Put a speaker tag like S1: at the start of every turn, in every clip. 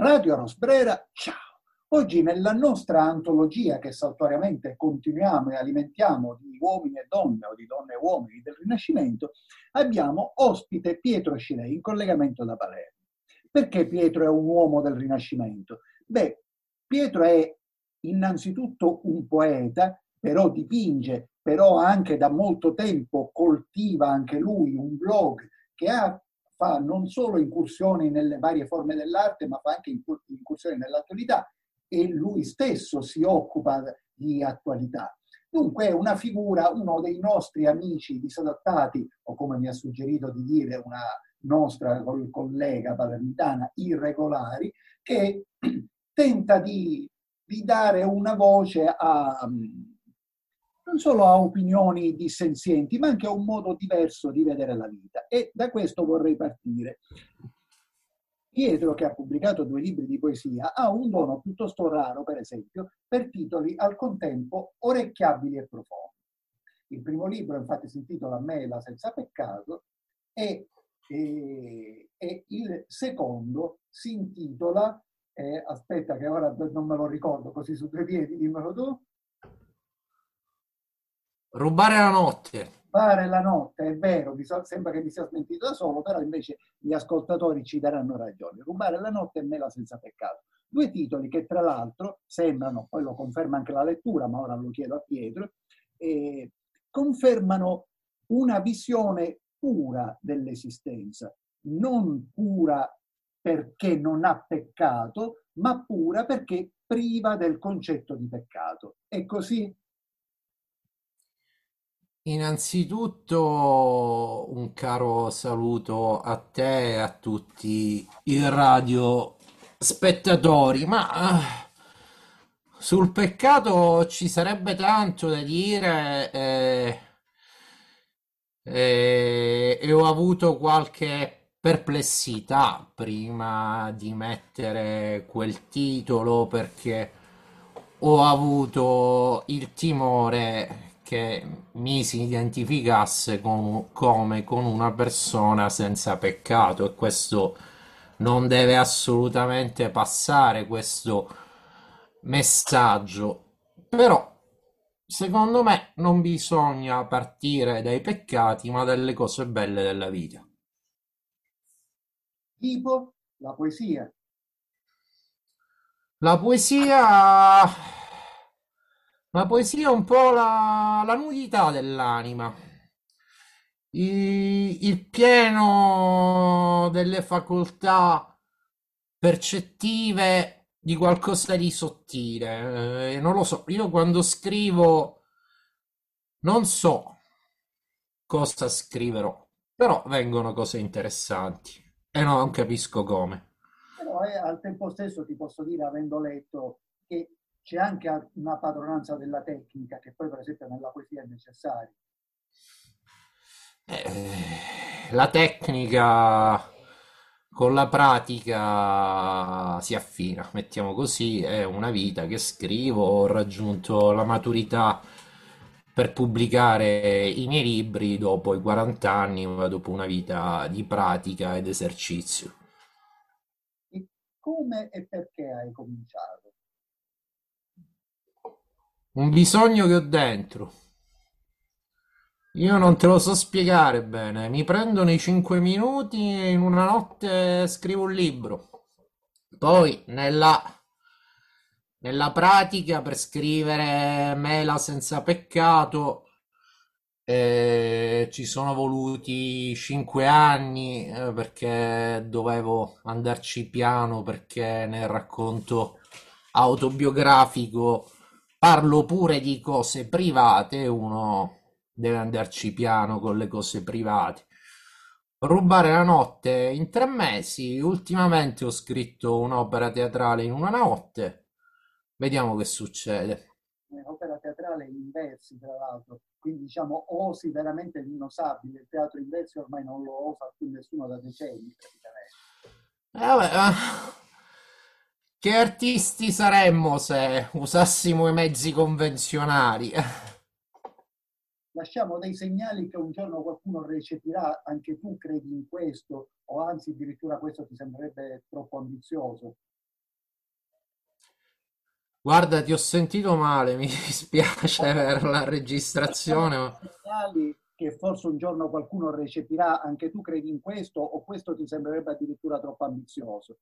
S1: Radio Rosbrera, ciao! Oggi nella nostra antologia che saltuariamente continuiamo e alimentiamo di uomini e donne o di donne e uomini del Rinascimento, abbiamo ospite Pietro Scilei in collegamento da Palermo. Perché Pietro è un uomo del Rinascimento? Beh, Pietro è innanzitutto un poeta, però dipinge, però anche da molto tempo coltiva anche lui un blog che ha, fa non solo incursioni nelle varie forme dell'arte, ma fa anche incursioni nell'attualità e lui stesso si occupa di attualità. Dunque è una figura, uno dei nostri amici disadattati, o come mi ha suggerito di dire una nostra collega palermitana, irregolari, che tenta di, di dare una voce a, non solo a opinioni dissenzienti, ma anche a un modo diverso di vedere la vita. E da questo vorrei partire. Pietro, che ha pubblicato due libri di poesia, ha un dono piuttosto raro, per esempio, per titoli al contempo orecchiabili e profondi. Il primo libro, infatti, si intitola Mela senza peccato e, e, e il secondo si intitola, eh, aspetta che ora non me lo ricordo così su due piedi, dimmelo tu.
S2: Rubare la notte.
S1: Rubare la notte, è vero, sembra che mi sia smentito da solo, però invece gli ascoltatori ci daranno ragione. Rubare la notte e mela senza peccato. Due titoli che tra l'altro sembrano, poi lo conferma anche la lettura, ma ora lo chiedo a Pietro, eh, confermano una visione pura dell'esistenza, non pura perché non ha peccato, ma pura perché priva del concetto di peccato. È così?
S2: Innanzitutto un caro saluto a te e a tutti i radio spettatori, ma uh, sul peccato ci sarebbe tanto da dire eh, eh, e ho avuto qualche perplessità prima di mettere quel titolo perché ho avuto il timore che mi si identificasse con, come con una persona senza peccato. E questo non deve assolutamente passare questo messaggio. Però secondo me non bisogna partire dai peccati ma dalle cose belle della vita.
S1: Tipo la poesia.
S2: La poesia la poesia è un po' la, la nudità dell'anima, il, il pieno delle facoltà percettive di qualcosa di sottile. Eh, non lo so, io quando scrivo non so cosa scriverò, però vengono cose interessanti e non capisco come.
S1: Però al tempo stesso ti posso dire, avendo letto, che c'è anche una padronanza della tecnica che poi per esempio nella poesia è necessaria.
S2: Eh, la tecnica con la pratica si affina, mettiamo così, è una vita che scrivo, ho raggiunto la maturità per pubblicare i miei libri dopo i 40 anni, ma dopo una vita di pratica ed esercizio.
S1: E come e perché hai cominciato?
S2: Un bisogno che ho dentro. Io non te lo so spiegare bene. Mi prendono i 5 minuti e in una notte scrivo un libro. Poi nella, nella pratica per scrivere Mela senza peccato eh, ci sono voluti 5 anni eh, perché dovevo andarci piano perché nel racconto autobiografico Parlo pure di cose private, uno deve andarci piano con le cose private. Rubare la notte in tre mesi. Ultimamente ho scritto un'opera teatrale in una notte. Vediamo che succede.
S1: Un'opera teatrale in versi, tra l'altro, quindi diciamo osi veramente l'inosabile. Il teatro in versi ormai non lo osa più nessuno da decenni, praticamente.
S2: Eh, vabbè, che artisti saremmo se usassimo i mezzi convenzionali?
S1: Lasciamo dei segnali che un giorno qualcuno recepirà, anche tu credi in questo, o anzi addirittura questo ti sembrerebbe troppo ambizioso?
S2: Guarda, ti ho sentito male, mi dispiace per la registrazione. Ma-
S1: segnali che forse un giorno qualcuno recepirà, anche tu credi in questo o questo ti sembrerebbe addirittura troppo ambizioso?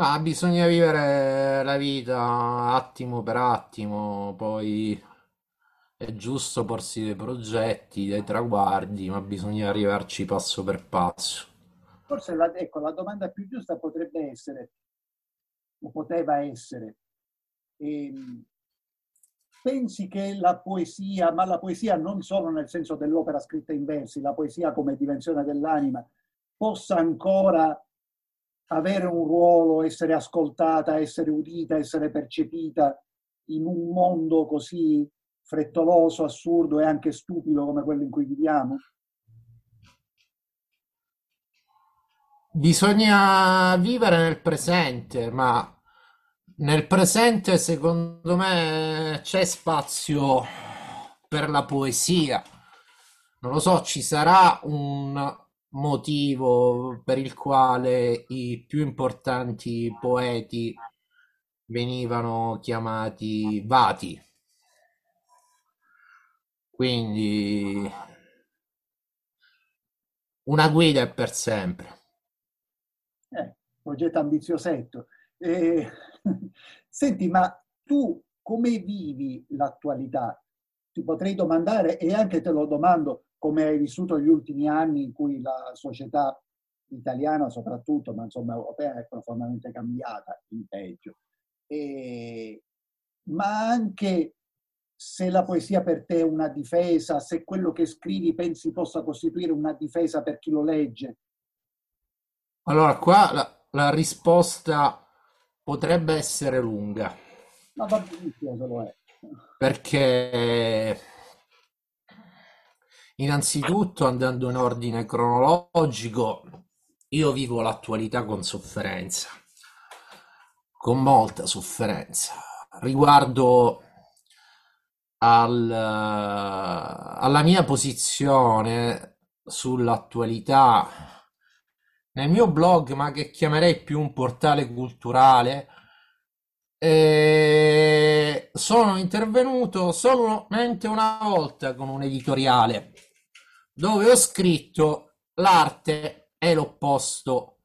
S2: Ma bisogna vivere la vita attimo per attimo, poi è giusto porsi dei progetti, dei traguardi, ma bisogna arrivarci passo per passo.
S1: Forse la, ecco, la domanda più giusta potrebbe essere, o poteva essere, ehm, pensi che la poesia, ma la poesia non solo nel senso dell'opera scritta in versi, la poesia come dimensione dell'anima, possa ancora avere un ruolo, essere ascoltata, essere udita, essere percepita in un mondo così frettoloso, assurdo e anche stupido come quello in cui viviamo?
S2: Bisogna vivere nel presente, ma nel presente secondo me c'è spazio per la poesia. Non lo so, ci sarà un motivo per il quale i più importanti poeti venivano chiamati Vati. Quindi una guida è per sempre.
S1: Eh, progetto ambiziosetto. Eh, senti, ma tu come vivi l'attualità? Ti potrei domandare, e anche te lo domando, come hai vissuto gli ultimi anni in cui la società italiana soprattutto, ma insomma europea, è profondamente cambiata in peggio. E, ma anche se la poesia per te è una difesa, se quello che scrivi pensi possa costituire una difesa per chi lo legge.
S2: Allora, qua la, la risposta potrebbe essere lunga,
S1: Ma va benissimo se lo è.
S2: Perché innanzitutto, andando in ordine cronologico, io vivo l'attualità con sofferenza, con molta sofferenza, riguardo al, alla mia posizione sull'attualità nel mio blog, ma che chiamerei più un portale culturale, eh, sono intervenuto solamente una volta con un editoriale dove ho scritto l'arte è l'opposto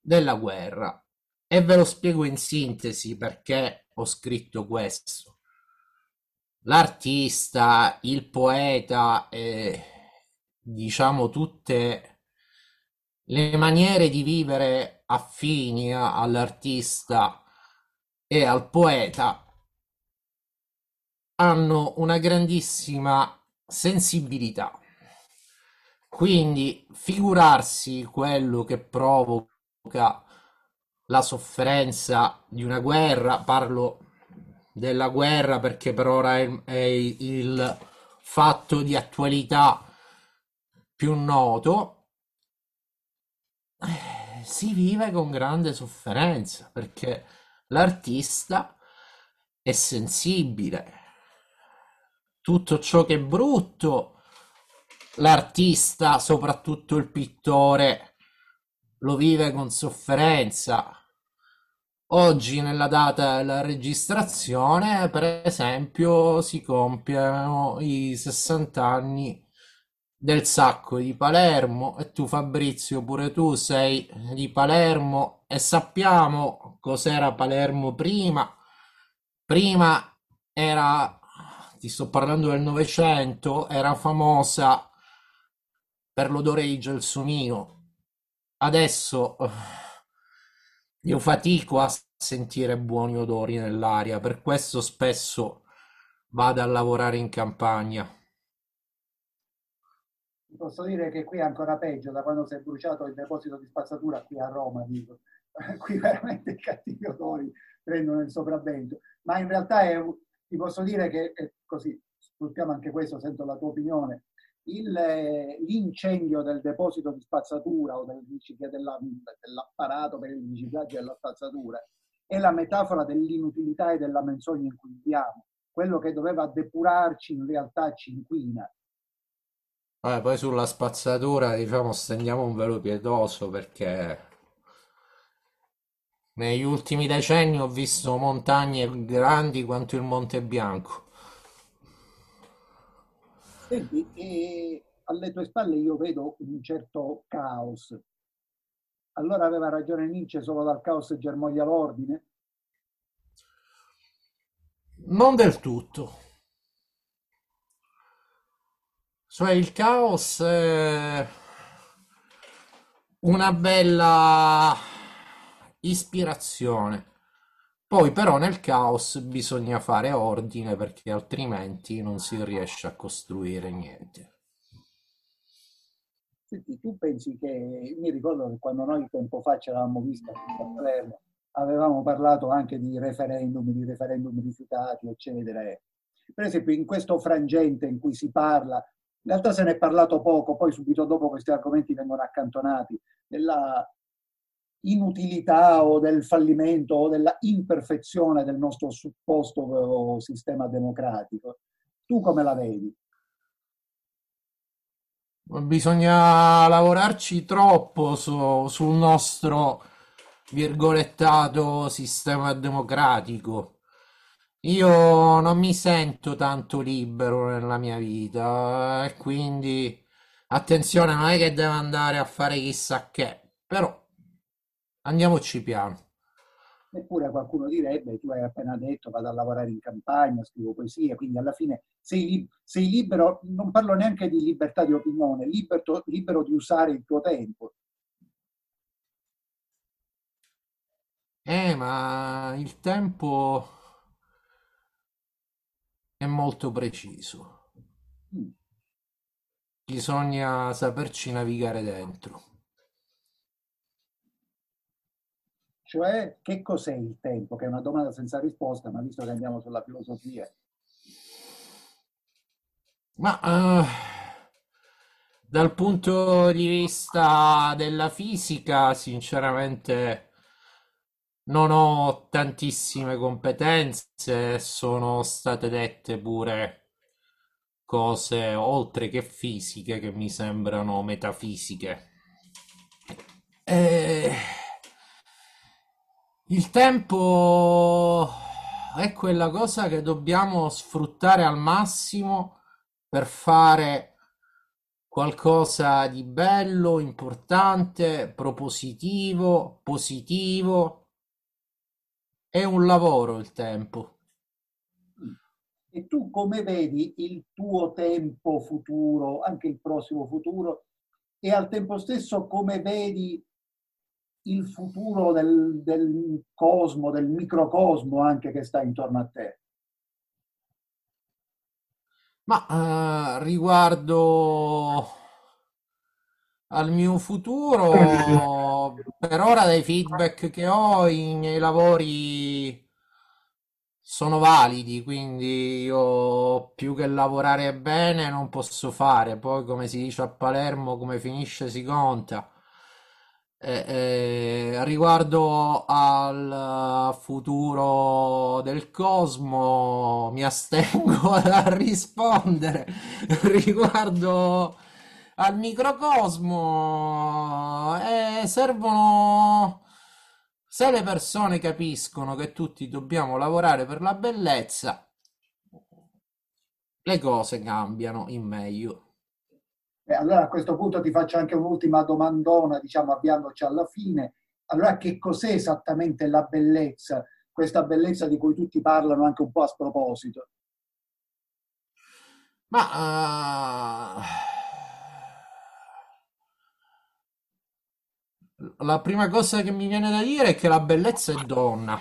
S2: della guerra. E ve lo spiego in sintesi perché ho scritto questo. L'artista, il poeta e diciamo tutte le maniere di vivere affini all'artista e al poeta hanno una grandissima sensibilità. Quindi figurarsi quello che provoca la sofferenza di una guerra, parlo della guerra perché per ora è, è il fatto di attualità più noto, eh, si vive con grande sofferenza perché l'artista è sensibile. Tutto ciò che è brutto, l'artista, soprattutto il pittore, lo vive con sofferenza. Oggi, nella data della registrazione, per esempio, si compiono i 60 anni del sacco di Palermo e tu Fabrizio pure tu sei di Palermo e sappiamo cos'era Palermo prima. Prima era, ti sto parlando del Novecento, era famosa per l'odore di gelsomino. Adesso eh, io fatico a sentire buoni odori nell'aria, per questo spesso vado a lavorare in campagna.
S1: Posso dire che qui è ancora peggio da quando si è bruciato il deposito di spazzatura qui a Roma, dico. Qui veramente i cattivi odori prendono il sopravvento. Ma in realtà è, ti posso dire che è così, sfruttiamo anche questo, sento la tua opinione. Il, l'incendio del deposito di spazzatura o del, della, dell'apparato per il riciclaggio della spazzatura è la metafora dell'inutilità e della menzogna in cui viviamo. Quello che doveva depurarci in realtà ci inquina
S2: Vabbè, poi sulla spazzatura, diciamo, stendiamo un velo pietoso perché Negli ultimi decenni ho visto montagne grandi quanto il Monte Bianco.
S1: Senti, e alle tue spalle io vedo un certo caos. Allora aveva ragione Nietzsche, solo dal caos germoglia l'ordine?
S2: Non del tutto. Cioè il caos è una bella ispirazione. Poi però nel caos bisogna fare ordine perché altrimenti non si riesce a costruire niente.
S1: Senti, tu pensi che, mi ricordo che quando noi tempo fa ci eravamo visti a Palermo, avevamo parlato anche di referendum, di referendum rifiutati, eccetera. Per esempio in questo frangente in cui si parla, in realtà se ne è parlato poco, poi subito dopo questi argomenti vengono accantonati, della inutilità o del fallimento o della imperfezione del nostro supposto sistema democratico. Tu come la vedi?
S2: Bisogna lavorarci troppo su- sul nostro virgolettato sistema democratico. Io non mi sento tanto libero nella mia vita e quindi attenzione, non è che devo andare a fare chissà che, però andiamoci piano.
S1: Eppure qualcuno direbbe, tu hai appena detto, vado a lavorare in campagna, scrivo poesie, quindi alla fine sei, sei libero, non parlo neanche di libertà di opinione, libero, libero di usare il tuo tempo.
S2: Eh, ma il tempo è molto preciso.
S1: Mm.
S2: Bisogna saperci navigare dentro.
S1: Cioè, che cos'è il tempo? Che è una domanda senza risposta, ma visto che andiamo sulla filosofia.
S2: Ma eh, dal punto di vista della fisica, sinceramente, non ho tantissime competenze, sono state dette pure cose oltre che fisiche che mi sembrano metafisiche. E... Il tempo è quella cosa che dobbiamo sfruttare al massimo per fare qualcosa di bello, importante, propositivo, positivo. È un lavoro il tempo.
S1: E tu come vedi il tuo tempo futuro, anche il prossimo futuro, e al tempo stesso come vedi il futuro del, del cosmo, del microcosmo anche che sta intorno a te?
S2: Ma eh, riguardo al mio futuro, per ora dai feedback che ho, i miei lavori sono validi, quindi io più che lavorare bene non posso fare. Poi, come si dice a Palermo, come finisce si conta. Eh, eh, riguardo al futuro del cosmo, mi astengo da rispondere. Riguardo al microcosmo, eh, servono. Se le persone capiscono che tutti dobbiamo lavorare per la bellezza, le cose cambiano in meglio.
S1: Eh, allora a questo punto ti faccio anche un'ultima domandona, diciamo, avviandoci alla fine. Allora che cos'è esattamente la bellezza? Questa bellezza di cui tutti parlano anche un po' a sproposito.
S2: Ma uh, la prima cosa che mi viene da dire è che la bellezza è donna.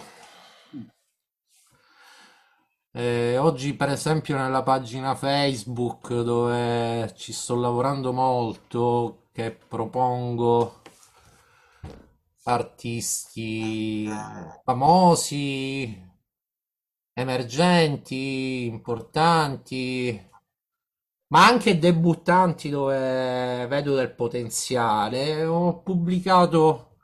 S2: Eh, oggi, per esempio, nella pagina Facebook dove ci sto lavorando molto, che propongo artisti famosi, emergenti, importanti, ma anche debuttanti dove vedo del potenziale. Ho pubblicato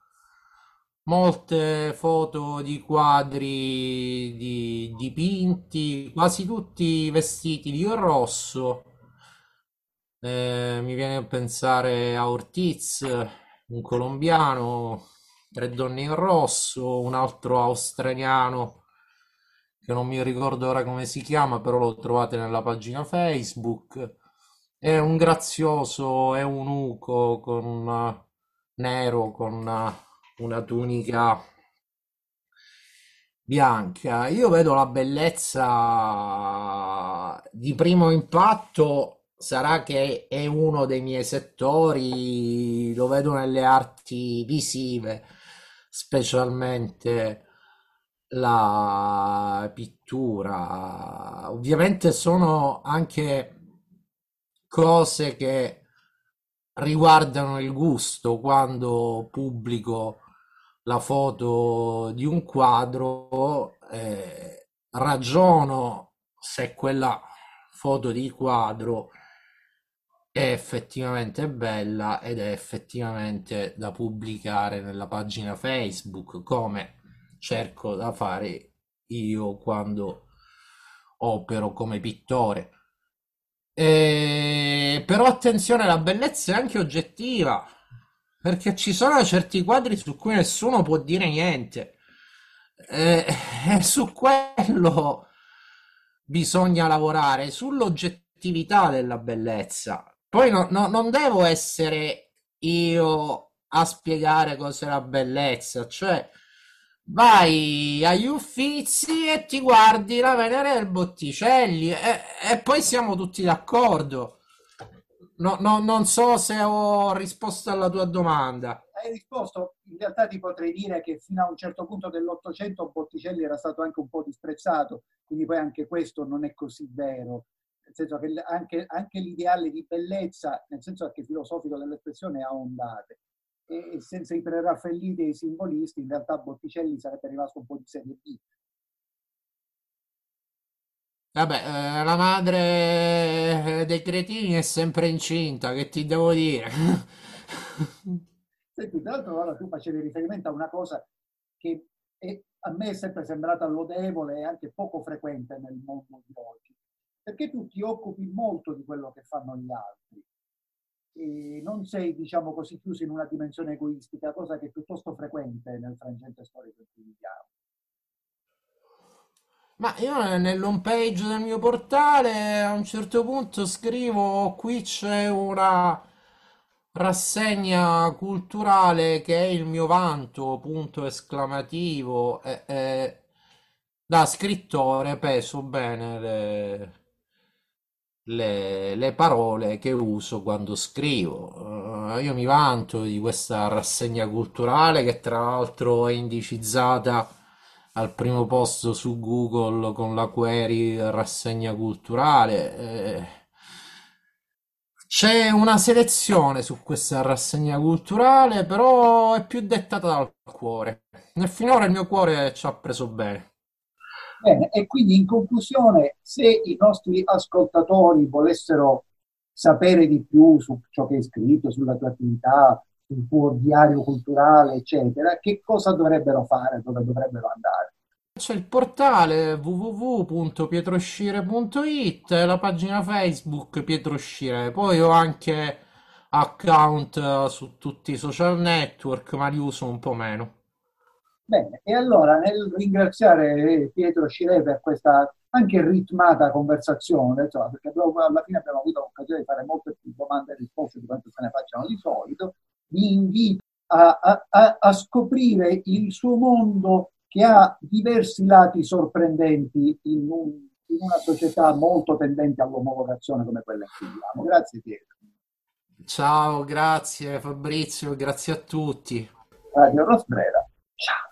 S2: molte foto di quadri di dipinti, quasi tutti vestiti di rosso. Eh, mi viene a pensare a Ortiz, un colombiano, Tre donne in rosso, un altro australiano che non mi ricordo ora come si chiama, però lo trovate nella pagina Facebook. È un grazioso eunuco con una- nero con una, una tunica bianca. Io vedo la bellezza di primo impatto, sarà che è uno dei miei settori, lo vedo nelle arti visive, specialmente la pittura. Ovviamente sono anche cose che riguardano il gusto quando pubblico la foto di un quadro, eh, ragiono se quella foto di quadro è effettivamente bella ed è effettivamente da pubblicare nella pagina Facebook, come cerco da fare io quando opero come pittore. Eh, però attenzione, la bellezza è anche oggettiva, perché ci sono certi quadri su cui nessuno può dire niente. Eh, e su quello bisogna lavorare, sull'oggettività della bellezza. Poi no- no- non devo essere io a spiegare cos'è la bellezza, cioè vai agli Uffizi e ti guardi la Venere del Botticelli e, e poi siamo tutti d'accordo. No, no- non so se ho risposto alla tua domanda.
S1: Hai risposto, in realtà ti potrei dire che fino a un certo punto dell'Ottocento Botticelli era stato anche un po' disprezzato, quindi poi anche questo non è così vero, nel senso che anche, anche l'ideale di bellezza, nel senso anche filosofico dell'espressione, ha ondate. E senza i preraffaelliti e i simbolisti, in realtà Botticelli sarebbe rimasto un po' di serie B.
S2: Vabbè, eh, la madre eh, dei cretini è sempre incinta, che ti devo dire?
S1: Senti, tra l'altro ora tu facevi riferimento a una cosa che è- a me è sempre sembrata lodevole e anche poco frequente nel mondo di oggi, perché tu ti occupi molto di quello che fanno gli altri e non sei, diciamo così, chiuso in una dimensione egoistica, cosa che è piuttosto frequente nel frangente storico in cui viviamo.
S2: Ma io nell'home page del mio portale a un certo punto scrivo qui c'è una rassegna culturale che è il mio vanto, punto esclamativo. E, e da scrittore peso bene le, le- le parole che uso quando scrivo. Eh, io mi vanto di questa rassegna culturale che tra l'altro è indicizzata al primo posto su Google con la query rassegna culturale. eh, c'è una selezione su questa rassegna culturale, però è più dettata dal cuore. E finora il mio cuore ci ha preso bene.
S1: Bene, e quindi in conclusione, se i nostri ascoltatori volessero sapere di più su ciò che hai scritto, sulla tua attività, sul tuo diario culturale, eccetera, che cosa dovrebbero fare, dove dovrebbero andare?
S2: C'è il portale www.pietroscire.it la pagina Facebook Pietro Scire. Poi ho anche account eh, su tutti i social network, ma li uso un po' meno.
S1: Bene, e allora nel ringraziare Pietro Scire per questa anche ritmata conversazione, insomma, perché alla fine abbiamo avuto l'occasione di fare molte più domande e risposte di quanto se ne facciano di solito, vi invito a, a- a- a scoprire il suo mondo che ha diversi lati sorprendenti in, un- in una società molto tendente all'omologazione come quella in cui viviamo. Grazie Pietro.
S2: Ciao, grazie Fabrizio, grazie a tutti.
S1: Radio Rosbrera. Ciao.